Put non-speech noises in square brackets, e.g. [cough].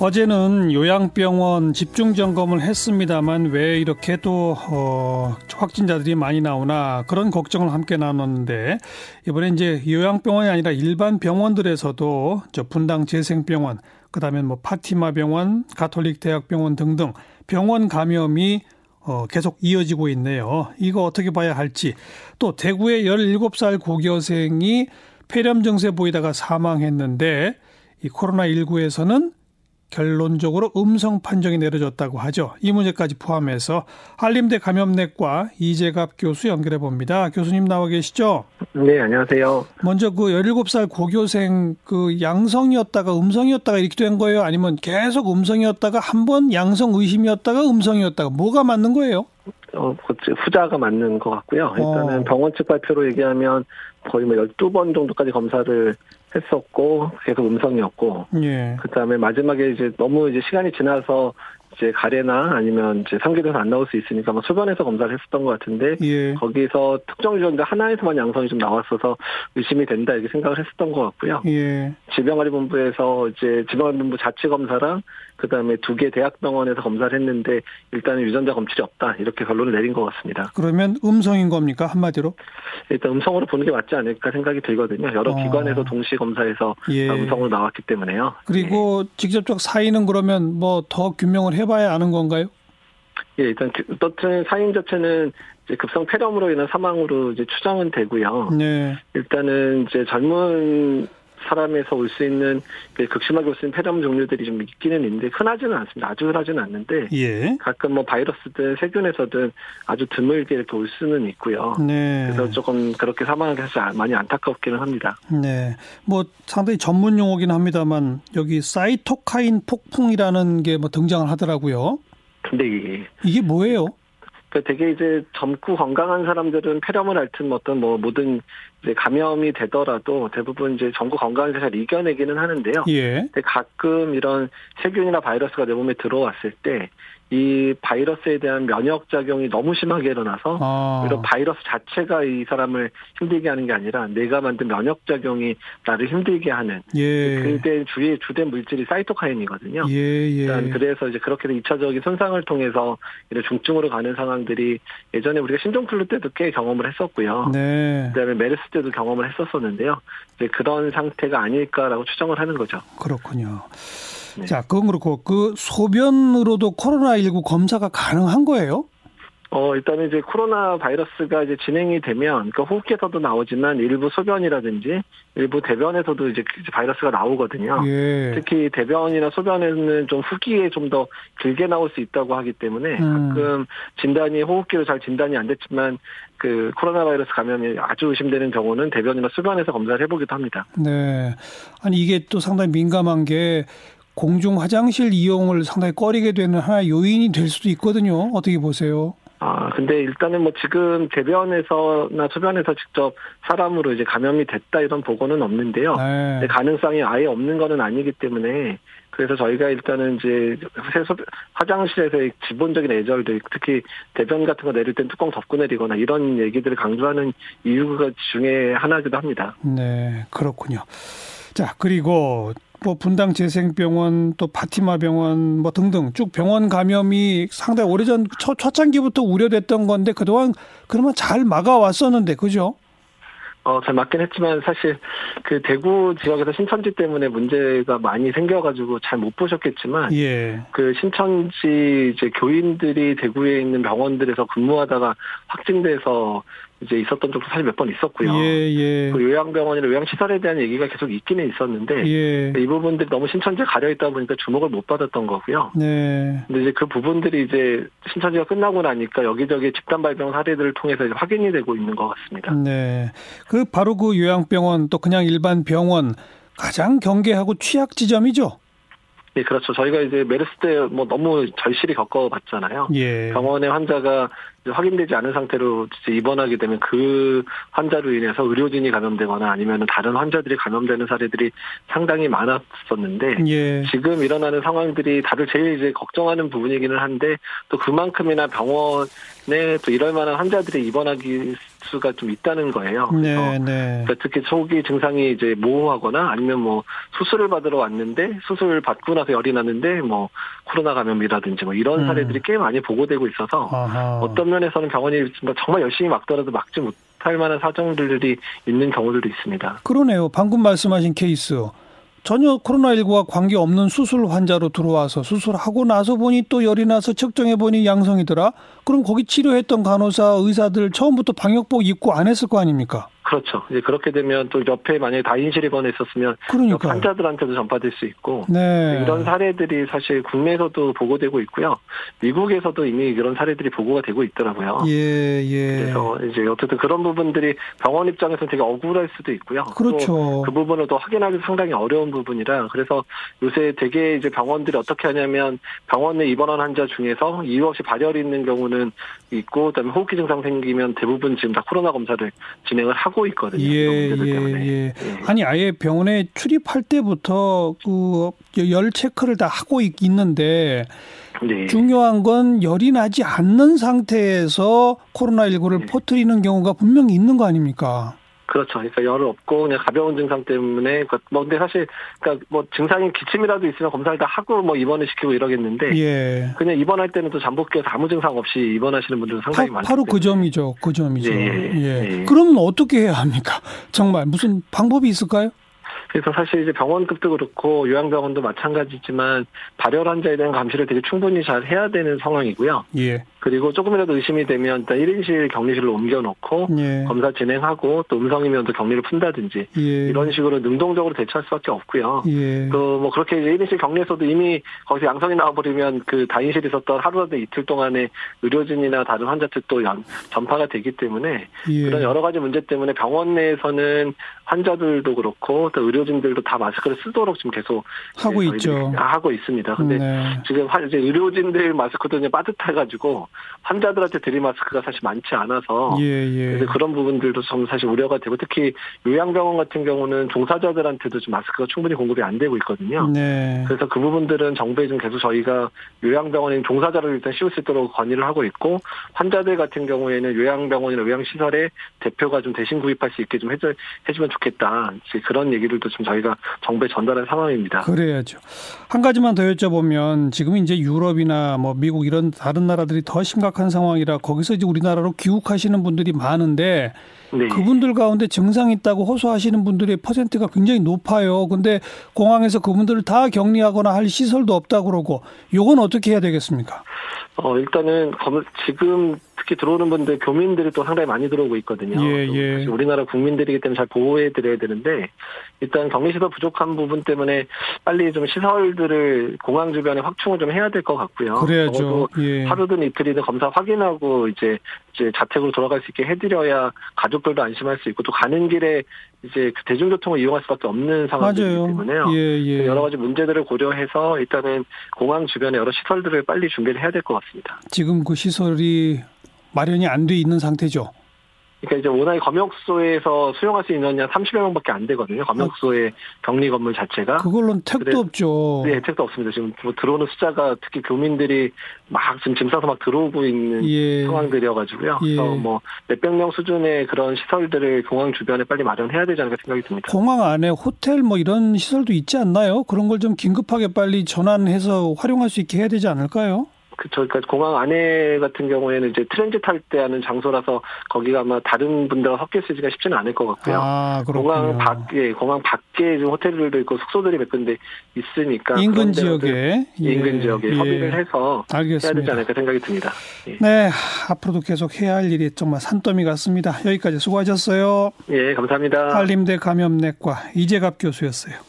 어제는 요양병원 집중 점검을 했습니다만 왜 이렇게 또 어, 확진자들이 많이 나오나 그런 걱정을 함께 나눴는데 이번에 이제 요양병원이 아니라 일반 병원들에서도 저 분당 재생병원 그다음에 뭐 파티마 병원, 가톨릭 대학병원 등등 병원 감염이 어, 계속 이어지고 있네요. 이거 어떻게 봐야 할지 또 대구의 17살 고교생이 폐렴 증세 보이다가 사망했는데 이 코로나19에서는 결론적으로 음성 판정이 내려졌다고 하죠. 이 문제까지 포함해서 한림대 감염내과 이재갑 교수 연결해 봅니다. 교수님 나와 계시죠? 네, 안녕하세요. 먼저 그 17살 고교생 그 양성이었다가 음성이었다가 이렇게 된 거예요? 아니면 계속 음성이었다가 한 번 양성 의심이었다가 음성이었다가 뭐가 맞는 거예요? 어, 후자가 맞는 것 같고요. 일단은 어. 병원 측 발표로 얘기하면 거의 뭐 12번 정도까지 검사를 했었고 계속 음성이었고 예. 그다음에 마지막에 이제 너무 이제 시간이 지나서 이제 가래나 아니면 이제 상기돼서 안 나올 수 있으니까 뭐 소변에서 검사를 했었던 것 같은데 예. 거기서 특정 유전자 하나에서만 양성이 좀 나왔어서 의심이 된다 이렇게 생각을 했었던 것 같고요. 예. 질병관리본부에서 이제 질병관리본부 자체 검사랑 그다음에 두 개 대학병원에서 검사를 했는데 일단은 유전자 검출이 없다 이렇게 결론을 내린 것 같습니다. 그러면 음성인 겁니까 한마디로? 일단 음성으로 보는 게 맞지 않을까 생각이 들거든요. 여러 어. 기관에서 동시 검사해서 예. 음성으로 나왔기 때문에요. 그리고 예. 직접적 사인은 그러면 뭐 더 규명을 해 봐야 아는 건가요? 예, 일단 어떤 사인 자체는 이제 급성 폐렴으로 인한 사망으로 이제 추정은 되고요. 네. 일단은 이제 젊은 사람에서 올 수 있는 그 극심하게 올 수 있는 폐렴 종류들이 좀 있기는 있는데 흔하지는 않습니다. 아주 흔하지는 않는데 예. 가끔 뭐 바이러스든 세균에서든 아주 드물게 이렇게 올 수는 있고요. 네. 그래서 조금 그렇게 사망하게 해서 많이 안타깝기는 합니다. 네. 뭐 상당히 전문 용어긴 합니다만 여기 사이토카인 폭풍이라는 게 뭐 등장을 하더라고요. 근데 이게 뭐예요? 그 되게 이제 젊고 건강한 사람들은 폐렴을 앓든 어떤 뭐 모든 이제 감염이 되더라도 대부분 이제 전고 건강해서 잘 이겨내기는 하는데요. 예. 근데 가끔 이런 세균이나 바이러스가 내 몸에 들어왔을 때 이 바이러스에 대한 면역 작용이 너무 심하게 일어나서 아. 이런 바이러스 자체가 이 사람을 힘들게 하는 게 아니라 내가 만든 면역 작용이 나를 힘들게 하는 예. 그때 주의 주된 물질이 사이토카인이거든요. 예, 예. 일단 그래서 이제 그렇게 2차적인 손상을 통해서 이런 중증으로 가는 상황들이 예전에 우리가 신종플루 때도 꽤 경험을 했었고요. 네. 그다음에 메르스 때도 경험을 했었었는데요. 이제 그런 상태가 아닐까라고 추정을 하는 거죠. 그렇군요. 네. 자, 그건 그렇고 그 소변으로도 코로나19 검사가 가능한 거예요? 어, 일단은 이제 코로나 바이러스가 이제 진행이 되면, 그 호흡기에서도 나오지만 일부 소변이라든지 일부 대변에서도 이제 바이러스가 나오거든요. 예. 특히 대변이나 소변에는 좀 후기에 좀 더 길게 나올 수 있다고 하기 때문에 음. 가끔 진단이 호흡기로 잘 진단이 안 됐지만 그 코로나 바이러스 감염이 아주 의심되는 경우는 대변이나 소변에서 검사를 해보기도 합니다. 네. 아니, 이게 또 상당히 민감한 게 공중 화장실 이용을 상당히 꺼리게 되는 하나의 요인이 될 수도 있거든요. 어떻게 보세요? 아, 근데 일단은 뭐 지금 대변에서나 소변에서 직접 사람으로 이제 감염이 됐다 이런 보고는 없는데요. 네. 가능성이 아예 없는 거는 아니기 때문에 그래서 저희가 일단은 이제 화장실에서의 기본적인 애절들 특히 대변 같은 거 내릴 땐 뚜껑 덮고 내리거나 이런 얘기들을 강조하는 이유가 중에 하나기도 합니다. 네, 그렇군요. 자, 그리고 뭐 분당 재생병원 또 파티마 병원 뭐 등등 쭉 병원 감염이 상당히 오래전 초, 초창기부터 우려됐던 건데 그동안 그러면 잘 막아왔었는데 그죠? 어, 잘 맞긴 했지만 사실 그 대구 지역에서 신천지 때문에 문제가 많이 생겨가지고 잘 못 보셨겠지만 예. 그 신천지 이제 교인들이 대구에 있는 병원들에서 근무하다가 확진돼서 이제 있었던 적도 사실 몇 번 있었고요. 예, 예. 그 요양병원이나 요양시설에 대한 얘기가 계속 있기는 있었는데 예. 이 부분들이 너무 신천지에 가려 있다 보니까 주목을 못 받았던 거고요. 네. 근데 이제 그 부분들이 이제 신천지가 끝나고 나니까 여기저기 집단 발병 사례들을 통해서 확인이 되고 있는 것 같습니다. 네. 그 바로 그 요양병원 또 그냥 일반 병원 가장 경계하고 취약 지점이죠. 예, 그렇죠. 저희가 이제 메르스 때 뭐 너무 절실히 겪어봤잖아요. 예. 병원에 환자가 확인되지 않은 상태로 입원하게 되면 그 환자로 인해서 의료진이 감염되거나 아니면 다른 환자들이 감염되는 사례들이 상당히 많았었는데 예. 지금 일어나는 상황들이 다들 제일 이제 걱정하는 부분이기는 한데 또 그만큼이나 병원에 또 이럴 만한 환자들이 입원하기 수가 좀 있다는 거예요. 네, 네. 그러니까 특히 초기 증상이 이제 모호하거나 아니면 뭐 수술을 받으러 왔는데 수술 받고 나서 열이 났는데 뭐 코로나 감염이라든지 뭐 이런 음. 사례들이 음. 꽤 많이 보고되고 있어서 아하. 어떤 면에서는 병원이 정말 열심히 막더라도 막지 못할 만한 사정들이 있는 경우들도 있습니다. 그러네요. 방금 말씀하신 케이스. 전혀 코로나19와 관계없는 수술 환자로 들어와서 수술하고 나서 보니 또 열이 나서 측정해 보니 양성이더라. 그럼 거기 치료했던 간호사, 의사들 처음부터 방역복 입고 안 했을 거 아닙니까? 그렇죠. 이제 그렇게 되면 또 옆에 만약에 다인실이 번에 있었으면 그러니까 환자들한테도 전파될 수 있고 네. 이런 사례들이 사실 국내에서도 보고되고 있고요. 미국에서도 이미 이런 사례들이 보고가 되고 있더라고요. 예, 예. 그래서 이제 어쨌든 그런 부분들이 병원 입장에서는 되게 억울할 수도 있고요. 그렇죠. 그 부분을 또 확인하기 상당히 어려운 부분이라 그래서 요새 되게 이제 병원들이 어떻게 하냐면 병원에 입원한 환자 중에서 이유 없이 발열이 있는 경우는 있고 그다음에 호흡기 증상 생기면 대부분 지금 다 코로나 검사를 진행을 하고 하고 있거든요. 예, 예, 예, 예. 아니 아예 병원에 출입할 때부터 그 열 체크를 다 하고 있 는데 네. 중요한 건 열이 나지 않는 상태에서 코로나19를 네. 퍼뜨리는 경우가 분명히 있는 거 아닙니까? 그렇죠. 그러니까 열을 없고 그냥 가벼운 증상 때문에 그뭐 근데 사실 그러니까 뭐 증상이 기침이라도 있으면 검사를 다 하고 뭐 입원을 시키고 이러겠는데 예. 그냥 입원할 때는 또 잠복기에서 아무 증상 없이 입원하시는 분들은 상당히 많죠. 바로 그 점이죠. 그 점이죠. 예. 예. 예. 그러면 어떻게 해야 합니까? [laughs] 정말 무슨 방법이 있을까요? 그래서 사실 이제 병원급도 그렇고 요양병원도 마찬가지지만 발열 환자에 대한 감시를 되게 충분히 잘 해야 되는 상황이고요. 예. 그리고 조금이라도 의심이 되면 일단 1인실 격리실로 옮겨놓고 예. 검사 진행하고 또 음성이면 또 격리를 푼다든지 예. 이런 식으로 능동적으로 대처할 수밖에 없고요. 예. 또뭐 그렇게 이제 1인실 격리에서도 이미 거기서 양성이 나와버리면 그 다인실에 있었던 하루라도 이틀 동안에 의료진이나 다른 환자들도 전파가 되기 때문에 예. 그런 여러 가지 문제 때문에 병원 내에서는 환자들도 그렇고 또 의료진들도 다 마스크를 쓰도록 지금 계속 하고 있죠. 하고 있습니다. 근데 네. 지금 이제 의료진들 마스크도 이제 빠듯해가지고 환자들한테 드릴 마스크가 사실 많지 않아서 예, 예. 그런 부분들도 좀 사실 우려가 되고 특히 요양병원 같은 경우는 종사자들한테도 좀 마스크가 충분히 공급이 안 되고 있거든요. 네. 그래서 그 부분들은 정부에 좀 계속 저희가 요양병원인 종사자를 일단 씌울 수 있도록 건의를 하고 있고 환자들 같은 경우에는 요양병원이나 요양시설에 대표가 좀 대신 구입할 수 있게 좀 해주, 해주면 좋겠다. 그런 얘기들도 좀 저희가 정부에 전달한 상황입니다. 그래야죠. 한 가지만 더 여쭤보면 지금 이제 유럽이나 뭐 미국 이런 다른 나라들이 더 심각한 상황이라 거기서 이제 우리나라로 귀국하시는 분들이 많은데 네. 그분들 가운데 증상이 있다고 호소하시는 분들의 퍼센트가 굉장히 높아요. 근데 공항에서 그분들을 다 격리하거나 할 시설도 없다 그러고 요건 어떻게 해야 되겠습니까? 어, 일단은 지금 특히 들어오는 분들 교민들이 또 상당히 많이 들어오고 있거든요. 예, 예. 우리나라 국민들이기 때문에 잘 보호해 드려야 되는데 일단 격리 시설 부족한 부분 때문에 빨리 좀 시설들을 공항 주변에 확충을 좀 해야 될 것 같고요. 그래야죠. 예. 하루든 이틀이든 검사 확인하고 이제 이제 자택으로 돌아갈 수 있게 해드려야 가족 들도 안심할 수 있고 또 가는 길에 이제 그 대중교통을 이용할 수밖에 없는 상황이기 때문에요. 예, 예. 여러 가지 문제들을 고려해서 일단은 공항 주변에 여러 시설들을 빨리 준비를 해야 될 것 같습니다. 지금 그 시설이 마련이 안 돼 있는 상태죠. 그러니까 이제 워낙에 검역소에서 수용할 수 있는 한 30여 명밖에 안 되거든요. 검역소의 격리 건물 자체가. 그걸로는 택도 없죠. 네, 택도 없습니다. 지금 뭐 들어오는 숫자가 특히 교민들이 막 지금 짐 싸서 막 들어오고 있는 예. 상황들이어가지고요. 예. 그래서 뭐 몇백 명 수준의 그런 시설들을 공항 주변에 빨리 마련해야 되지 않을까 생각이 듭니다. 공항 안에 호텔 뭐 이런 시설도 있지 않나요? 그런 걸 좀 긴급하게 빨리 전환해서 활용할 수 있게 해야 되지 않을까요? 그쵸. 그러니까 공항 안에 같은 경우에는 이제 트렌짓 할때 하는 장소라서 거기가 아마 다른 분들과 섞여 쓰기가 쉽지는 않을 것 같고요. 아, 공항 밖에, 공항 밖에 좀 호텔들도 있고 숙소들이 몇 군데 있으니까. 인근 지역에. 예. 인근 지역에 예. 협의를 해서 알겠습니다. 해야 되지 않을까 생각이 듭니다. 예. 네. 앞으로도 계속 해야 할 일이 정말 산더미 같습니다. 여기까지 수고하셨어요. 예, 감사합니다. 한림대 감염내과 이재갑 교수였어요.